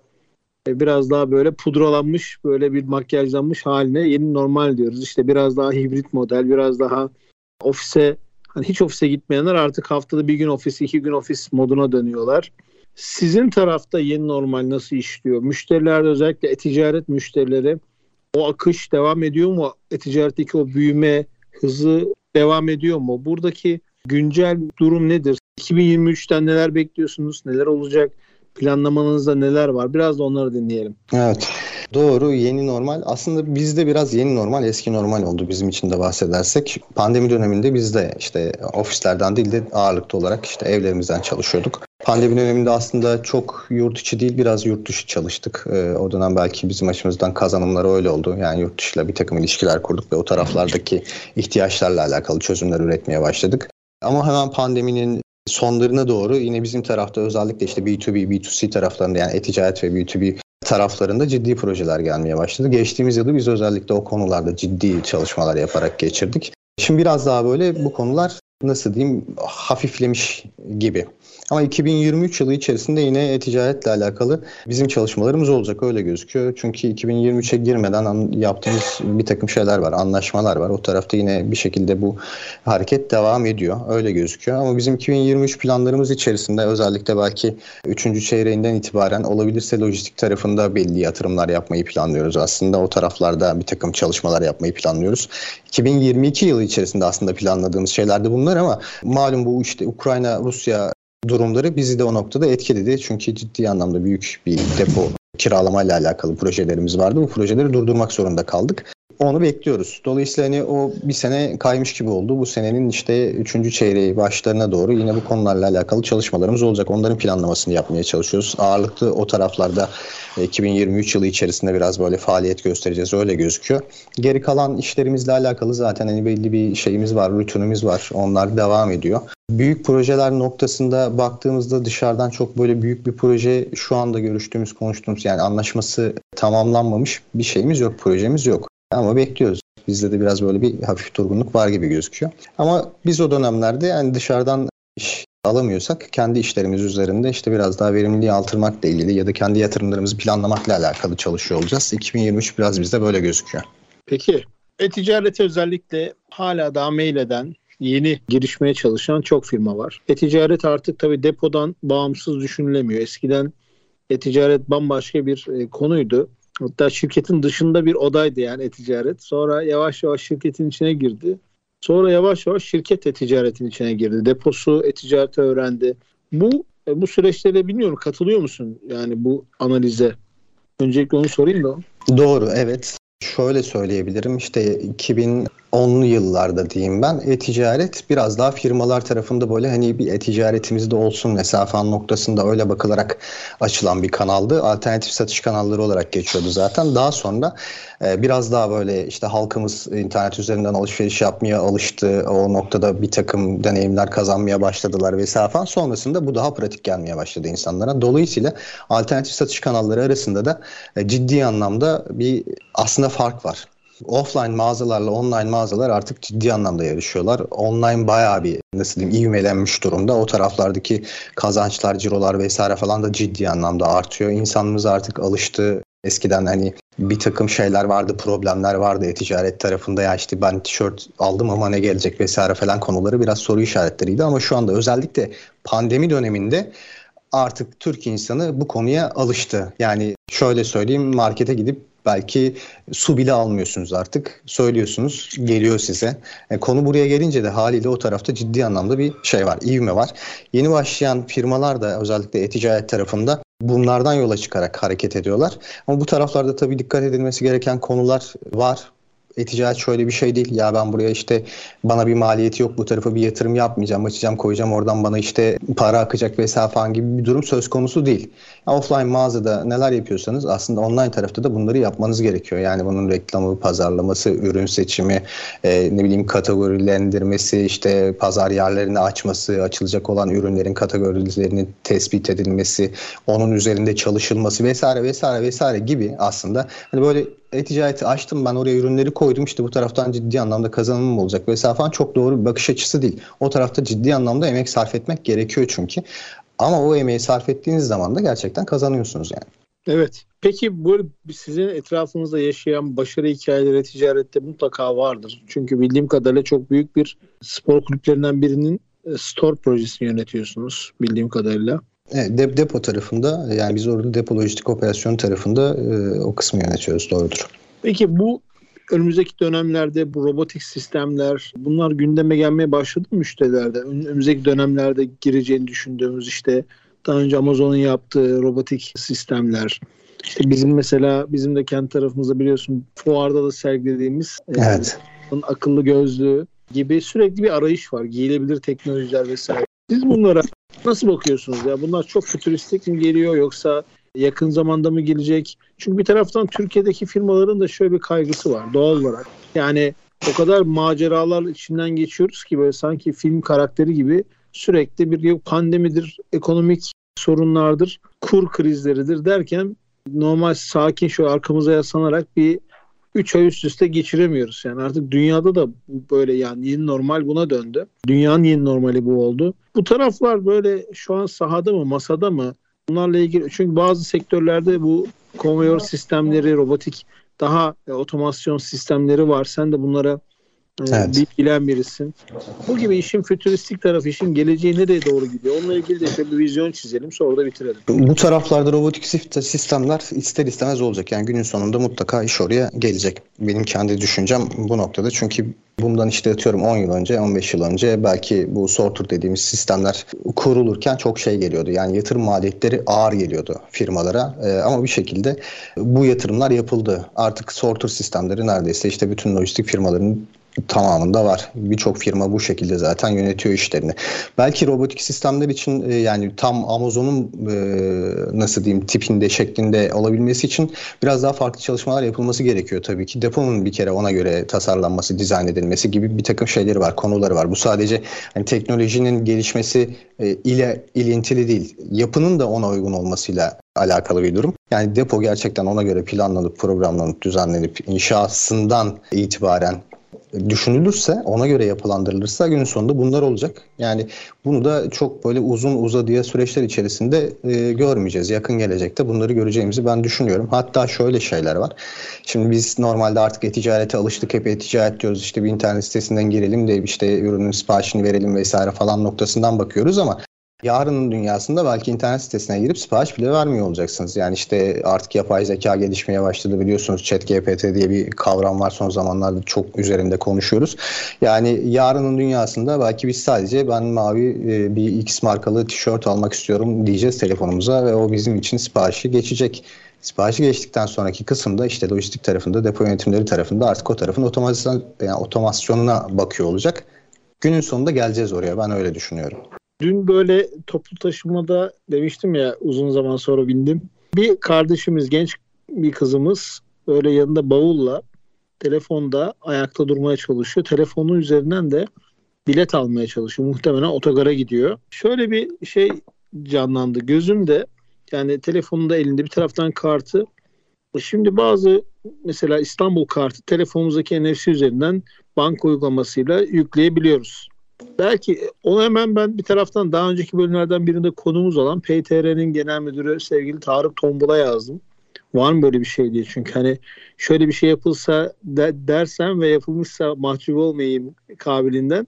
e, biraz daha böyle pudralanmış, böyle bir makyajlanmış haline yeni normal diyoruz. İşte biraz daha hibrit model, biraz daha ofise hani hiç ofise gitmeyenler artık haftada bir gün ofis, iki gün ofis moduna dönüyorlar. Sizin tarafta yeni normal nasıl işliyor? Müşterilerde özellikle e-ticaret müşterileri o akış devam ediyor mu? E-ticaretteki o büyüme hızı devam ediyor mu? Buradaki güncel durum nedir? 2023'ten neler bekliyorsunuz? Neler olacak? planlamanızda neler var? Biraz da onları dinleyelim. Evet. Doğru. Yeni normal. Aslında bizde biraz yeni normal, eski normal oldu bizim için de bahsedersek. Pandemi döneminde biz de işte ofislerden değil de ağırlıklı olarak işte evlerimizden çalışıyorduk. Pandemi döneminde aslında çok yurt içi değil biraz yurt dışı çalıştık. Ee, o dönem belki bizim açımızdan kazanımları öyle oldu. Yani yurt dışıyla bir takım ilişkiler kurduk ve o taraflardaki ihtiyaçlarla alakalı çözümler üretmeye başladık. Ama hemen pandeminin sonlarına doğru yine bizim tarafta özellikle işte B2B, B2C taraflarında yani e-ticaret ve B2B taraflarında ciddi projeler gelmeye başladı. Geçtiğimiz yılı biz özellikle o konularda ciddi çalışmalar yaparak geçirdik. Şimdi biraz daha böyle bu konular nasıl diyeyim hafiflemiş gibi. Ama 2023 yılı içerisinde yine e-ticaretle alakalı bizim çalışmalarımız olacak öyle gözüküyor. Çünkü 2023'e girmeden yaptığımız bir takım şeyler var, anlaşmalar var. O tarafta yine bir şekilde bu hareket devam ediyor. Öyle gözüküyor. Ama bizim 2023 planlarımız içerisinde özellikle belki 3. çeyreğinden itibaren olabilirse lojistik tarafında belli yatırımlar yapmayı planlıyoruz aslında. O taraflarda bir takım çalışmalar yapmayı planlıyoruz. 2022 yılı içerisinde aslında planladığımız şeyler de bunlar ama malum bu işte Ukrayna, Rusya durumları bizi de o noktada etkiledi. Çünkü ciddi anlamda büyük bir depo kiralamayla alakalı projelerimiz vardı. Bu projeleri durdurmak zorunda kaldık. Onu bekliyoruz. Dolayısıyla hani o bir sene kaymış gibi oldu. Bu senenin işte üçüncü çeyreği başlarına doğru yine bu konularla alakalı çalışmalarımız olacak. Onların planlamasını yapmaya çalışıyoruz. Ağırlıklı o taraflarda 2023 yılı içerisinde biraz böyle faaliyet göstereceğiz. Öyle gözüküyor. Geri kalan işlerimizle alakalı zaten hani belli bir şeyimiz var, rutinimiz var. Onlar devam ediyor. Büyük projeler noktasında baktığımızda dışarıdan çok böyle büyük bir proje şu anda görüştüğümüz, konuştuğumuz yani anlaşması tamamlanmamış bir şeyimiz yok, projemiz yok. Ama bekliyoruz. Bizde de biraz böyle bir hafif durgunluk var gibi gözüküyor. Ama biz o dönemlerde yani dışarıdan iş alamıyorsak kendi işlerimiz üzerinde işte biraz daha verimliliği artırmakla ilgili ya da kendi yatırımlarımızı planlamakla alakalı çalışıyor olacağız. 2023 biraz bizde böyle gözüküyor. Peki e-ticarete özellikle hala daha mail eden yeni girişmeye çalışan çok firma var. E-ticaret artık tabii depodan bağımsız düşünülemiyor. Eskiden e-ticaret bambaşka bir e, konuydu. Hatta şirketin dışında bir odaydı yani e-ticaret. Sonra yavaş yavaş şirketin içine girdi. Sonra yavaş yavaş şirket e-ticaretin içine girdi. Deposu e-ticareti öğrendi. Bu e, bu süreçlere bilmiyorum katılıyor musun yani bu analize? Öncelikle onu sorayım da. Doğru evet. Şöyle söyleyebilirim işte 2000 onlu yıllarda diyeyim ben e-ticaret biraz daha firmalar tarafında böyle hani bir e-ticaretimiz de olsun mesafen noktasında öyle bakılarak açılan bir kanaldı. Alternatif satış kanalları olarak geçiyordu zaten. Daha sonra e, biraz daha böyle işte halkımız internet üzerinden alışveriş yapmaya alıştı. O noktada bir takım deneyimler kazanmaya başladılar vesaire Sonrasında bu daha pratik gelmeye başladı insanlara. Dolayısıyla alternatif satış kanalları arasında da e, ciddi anlamda bir aslında fark var offline mağazalarla online mağazalar artık ciddi anlamda yarışıyorlar. Online bayağı bir nasıl diyeyim ivmelenmiş durumda. O taraflardaki kazançlar, cirolar vesaire falan da ciddi anlamda artıyor. İnsanımız artık alıştı. Eskiden hani bir takım şeyler vardı, problemler vardı e-ticaret tarafında. Ya işte ben tişört aldım ama ne gelecek vesaire falan konuları biraz soru işaretleriydi. Ama şu anda özellikle pandemi döneminde artık Türk insanı bu konuya alıştı. Yani şöyle söyleyeyim markete gidip belki su bile almıyorsunuz artık. Söylüyorsunuz, geliyor size. E, konu buraya gelince de haliyle o tarafta ciddi anlamda bir şey var, ivme var. Yeni başlayan firmalar da özellikle e-ticaret tarafında bunlardan yola çıkarak hareket ediyorlar. Ama bu taraflarda tabii dikkat edilmesi gereken konular var e-ticaret şöyle bir şey değil. Ya ben buraya işte bana bir maliyeti yok bu tarafa bir yatırım yapmayacağım. Açacağım koyacağım oradan bana işte para akacak vesaire falan gibi bir durum söz konusu değil. Offline mağazada neler yapıyorsanız aslında online tarafta da bunları yapmanız gerekiyor. Yani bunun reklamı, pazarlaması, ürün seçimi, e, ne bileyim kategorilendirmesi, işte pazar yerlerini açması, açılacak olan ürünlerin kategorilerinin tespit edilmesi, onun üzerinde çalışılması vesaire vesaire vesaire gibi aslında hani böyle e-ticareti açtım ben oraya ürünleri koydum işte bu taraftan ciddi anlamda kazanımım olacak vesaire falan çok doğru bir bakış açısı değil. O tarafta ciddi anlamda emek sarf etmek gerekiyor çünkü. Ama o emeği sarf ettiğiniz zaman da gerçekten kazanıyorsunuz yani. Evet. Peki bu sizin etrafınızda yaşayan başarı hikayeleri ticarette mutlaka vardır. Çünkü bildiğim kadarıyla çok büyük bir spor kulüplerinden birinin e, store projesini yönetiyorsunuz bildiğim kadarıyla. Evet, dep depo tarafında yani biz orada depo lojistik operasyon tarafında e, o kısmı yönetiyoruz doğrudur. Peki bu önümüzdeki dönemlerde bu robotik sistemler bunlar gündeme gelmeye başladı mı müşterilerde? Önümüzdeki dönemlerde gireceğini düşündüğümüz işte daha önce Amazon'un yaptığı robotik sistemler. İşte bizim mesela bizim de kendi tarafımızda biliyorsun fuarda da sergilediğimiz e, evet. e, akıllı gözlüğü gibi sürekli bir arayış var. Giyilebilir teknolojiler vesaire. Siz bunlara nasıl bakıyorsunuz ya? Bunlar çok fütüristik mi geliyor yoksa yakın zamanda mı gelecek? Çünkü bir taraftan Türkiye'deki firmaların da şöyle bir kaygısı var doğal olarak. Yani o kadar maceralar içinden geçiyoruz ki böyle sanki film karakteri gibi sürekli bir pandemidir, ekonomik sorunlardır, kur krizleridir derken normal sakin şu arkamıza yaslanarak bir 3 ay üst üste geçiremiyoruz. Yani artık dünyada da böyle yani yeni normal buna döndü. Dünyanın yeni normali bu oldu. Bu taraflar böyle şu an sahada mı masada mı? Bunlarla ilgili çünkü bazı sektörlerde bu konveyör sistemleri, robotik daha e, otomasyon sistemleri var. Sen de bunlara evet. bilen birisin. Bu gibi işin fütüristik tarafı, işin geleceği nereye doğru gidiyor? Onunla ilgili de şöyle bir vizyon çizelim sonra da bitirelim. Bu taraflarda robotik sistemler ister istemez olacak. Yani günün sonunda mutlaka iş oraya gelecek. Benim kendi düşüncem bu noktada. Çünkü bundan işte atıyorum 10 yıl önce, 15 yıl önce belki bu sortur dediğimiz sistemler kurulurken çok şey geliyordu. Yani yatırım maliyetleri ağır geliyordu firmalara. Ee, ama bir şekilde bu yatırımlar yapıldı. Artık sortur sistemleri neredeyse işte bütün lojistik firmaların tamamında var. Birçok firma bu şekilde zaten yönetiyor işlerini. Belki robotik sistemler için e, yani tam Amazon'un e, nasıl diyeyim tipinde şeklinde olabilmesi için biraz daha farklı çalışmalar yapılması gerekiyor tabii ki. Deponun bir kere ona göre tasarlanması, dizayn edilmesi gibi bir takım şeyleri var, konuları var. Bu sadece hani teknolojinin gelişmesi e, ile ilintili değil. Yapının da ona uygun olmasıyla alakalı bir durum. Yani depo gerçekten ona göre planlanıp, programlanıp, düzenlenip inşasından itibaren düşünülürse, ona göre yapılandırılırsa günün sonunda bunlar olacak. Yani bunu da çok böyle uzun uzadıya süreçler içerisinde e, görmeyeceğiz. Yakın gelecekte bunları göreceğimizi ben düşünüyorum. Hatta şöyle şeyler var. Şimdi biz normalde artık e-ticarete alıştık. Hep e-ticaret diyoruz. İşte bir internet sitesinden girelim de işte ürünün siparişini verelim vesaire falan noktasından bakıyoruz ama Yarının dünyasında belki internet sitesine girip sipariş bile vermiyor olacaksınız. Yani işte artık yapay zeka gelişmeye başladı biliyorsunuz. ChatGPT diye bir kavram var son zamanlarda çok üzerinde konuşuyoruz. Yani yarının dünyasında belki biz sadece ben mavi e, bir X markalı tişört almak istiyorum diyeceğiz telefonumuza ve o bizim için siparişi geçecek. Siparişi geçtikten sonraki kısımda işte lojistik tarafında, depo yönetimleri tarafında artık o tarafın otomasyon, yani otomasyonuna bakıyor olacak. Günün sonunda geleceğiz oraya. Ben öyle düşünüyorum. Dün böyle toplu taşımada demiştim ya uzun zaman sonra bindim. Bir kardeşimiz, genç bir kızımız böyle yanında bavulla telefonda ayakta durmaya çalışıyor. Telefonun üzerinden de bilet almaya çalışıyor. Muhtemelen otogara gidiyor. Şöyle bir şey canlandı gözümde. Yani telefonunda elinde bir taraftan kartı. Şimdi bazı mesela İstanbul kartı telefonumuzdaki NFC üzerinden banka uygulamasıyla yükleyebiliyoruz. Belki onu hemen ben bir taraftan daha önceki bölümlerden birinde konumuz olan PTR'nin genel müdürü sevgili Tarık Tombul'a yazdım. Var mı böyle bir şey diye. Çünkü hani şöyle bir şey yapılsa de, dersem ve yapılmışsa mahcup olmayayım kabilinden.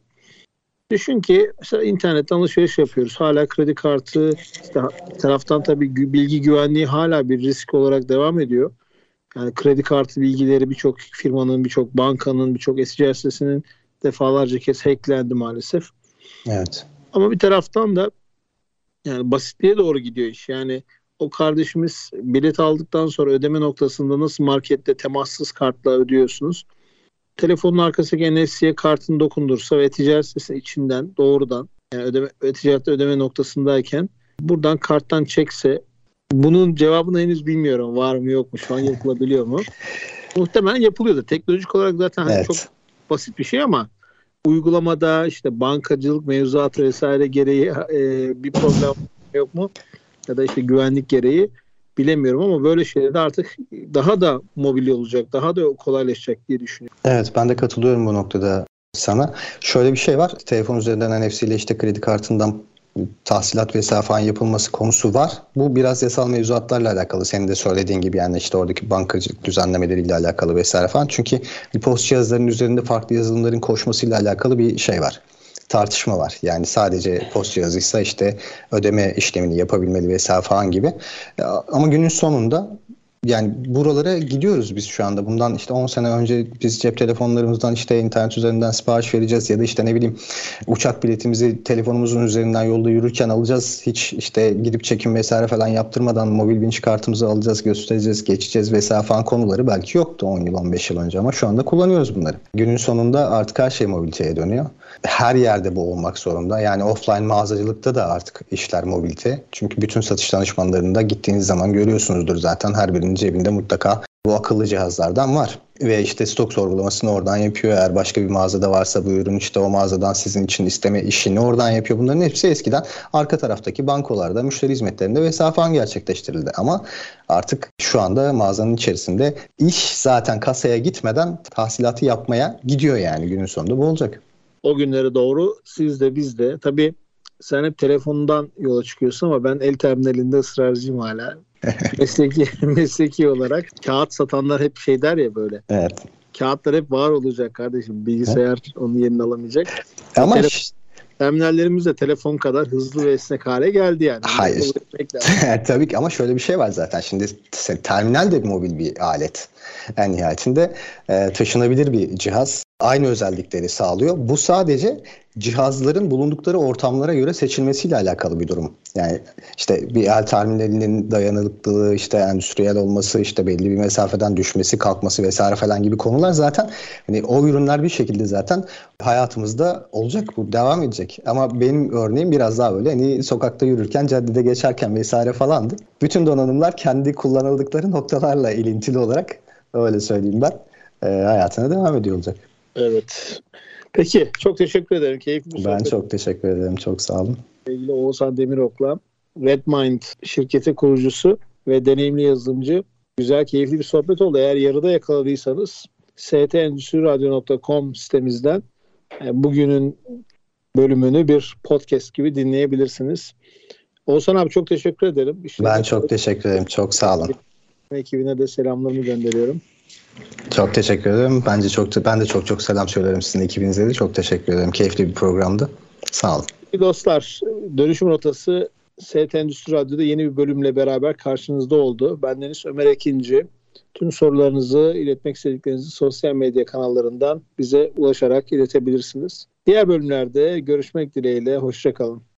Düşün ki mesela internetten alışveriş yapıyoruz. Hala kredi kartı işte taraftan tabii bilgi güvenliği hala bir risk olarak devam ediyor. Yani kredi kartı bilgileri birçok firmanın, birçok bankanın, birçok e sitesinin defalarca kez hacklendi maalesef. Evet. Ama bir taraftan da yani basitliğe doğru gidiyor iş. Yani o kardeşimiz bilet aldıktan sonra ödeme noktasında nasıl markette temassız kartla ödüyorsunuz? Telefonun arkasındaki NFC'ye kartını dokundursa ve ticaret sitesi içinden doğrudan yani ödeme, ticarette ödeme noktasındayken buradan karttan çekse bunun cevabını henüz bilmiyorum. Var mı yok mu? Şu an yapılabiliyor mu? *laughs* Muhtemelen yapılıyordu. Teknolojik olarak zaten hani Evet. çok basit bir şey ama uygulamada işte bankacılık mevzuatı vesaire gereği e, bir problem yok mu? Ya da işte güvenlik gereği bilemiyorum ama böyle şeylerde artık daha da mobil olacak, daha da kolaylaşacak diye düşünüyorum. Evet ben de katılıyorum bu noktada sana. Şöyle bir şey var. Telefon üzerinden NFC ile işte kredi kartından tahsilat vesaire falan yapılması konusu var. Bu biraz yasal mevzuatlarla alakalı. Senin de söylediğin gibi yani işte oradaki bankacılık düzenlemeleriyle alakalı vesaire falan. Çünkü post cihazlarının üzerinde farklı yazılımların koşmasıyla alakalı bir şey var. Tartışma var. Yani sadece post cihazıysa işte ödeme işlemini yapabilmeli vesaire falan gibi. Ama günün sonunda yani buralara gidiyoruz biz şu anda. Bundan işte 10 sene önce biz cep telefonlarımızdan işte internet üzerinden sipariş vereceğiz ya da işte ne bileyim uçak biletimizi telefonumuzun üzerinden yolda yürürken alacağız. Hiç işte gidip çekim vesaire falan yaptırmadan mobil binç kartımızı alacağız, göstereceğiz, geçeceğiz vesaire falan konuları belki yoktu 10 yıl 15 yıl önce ama şu anda kullanıyoruz bunları. Günün sonunda artık her şey mobiliteye dönüyor. Her yerde bu olmak zorunda. Yani offline mağazacılıkta da artık işler mobilite. Çünkü bütün satış danışmanlarında gittiğiniz zaman görüyorsunuzdur zaten her birinin cebinde mutlaka bu akıllı cihazlardan var. Ve işte stok sorgulamasını oradan yapıyor. Eğer başka bir mağazada varsa bu ürün işte o mağazadan sizin için isteme işini oradan yapıyor. Bunların hepsi eskiden arka taraftaki bankolarda, müşteri hizmetlerinde vesaire falan gerçekleştirildi. Ama artık şu anda mağazanın içerisinde iş zaten kasaya gitmeden tahsilatı yapmaya gidiyor yani günün sonunda bu olacak. O günlere doğru siz de biz de tabii sen hep telefondan yola çıkıyorsun ama ben el terminalinde ısrarcıyım hala. *laughs* mesleki *laughs* mesleki olarak kağıt satanlar hep şey der ya böyle. Evet. Kağıtlar hep var olacak kardeşim. Bilgisayar evet. onun yerini alamayacak. Ama Telefon, terminallerimiz de telefon kadar hızlı ve esnek hale geldi yani. Hayır. *laughs* Tabii ki ama şöyle bir şey var zaten. Şimdi terminal de mobil bir alet. En nihayetinde e, taşınabilir bir cihaz. Aynı özellikleri sağlıyor. Bu sadece cihazların bulundukları ortamlara göre seçilmesiyle alakalı bir durum. Yani işte bir el terminalinin dayanıklılığı, işte endüstriyel olması, işte belli bir mesafeden düşmesi, kalkması vesaire falan gibi konular zaten hani o ürünler bir şekilde zaten hayatımızda olacak bu devam edecek. Ama benim örneğim biraz daha böyle hani sokakta yürürken, caddede geçerken vesaire falandı. Bütün donanımlar kendi kullanıldıkları noktalarla ilintili olarak öyle söyleyeyim ben e, hayatına devam ediyor olacak. Evet. Peki çok teşekkür ederim. Keyifli bir Ben çok teşekkür ederim. Çok sağ olun. Sevgili Oğuzhan Demirok'la Redmind şirketi kurucusu ve deneyimli yazılımcı. Güzel, keyifli bir sohbet oldu. Eğer yarıda yakaladıysanız stendüstriradyo.com sitemizden bugünün bölümünü bir podcast gibi dinleyebilirsiniz. Oğuzhan abi çok teşekkür ederim. İşte ben çok teşekkür ederim. Çok sağ olun. Ekibine de selamlarımı gönderiyorum. Çok teşekkür ederim. Bence çok ben de çok çok selam söylerim sizin ekibinize de. Çok teşekkür ederim. Keyifli bir programdı. Sağ olun. Dostlar, Dönüşüm Rotası ST Endüstri Radyo'da yeni bir bölümle beraber karşınızda oldu. Bendeniz Ömer Ekinci. Tüm sorularınızı, iletmek istediklerinizi sosyal medya kanallarından bize ulaşarak iletebilirsiniz. Diğer bölümlerde görüşmek dileğiyle. Hoşçakalın.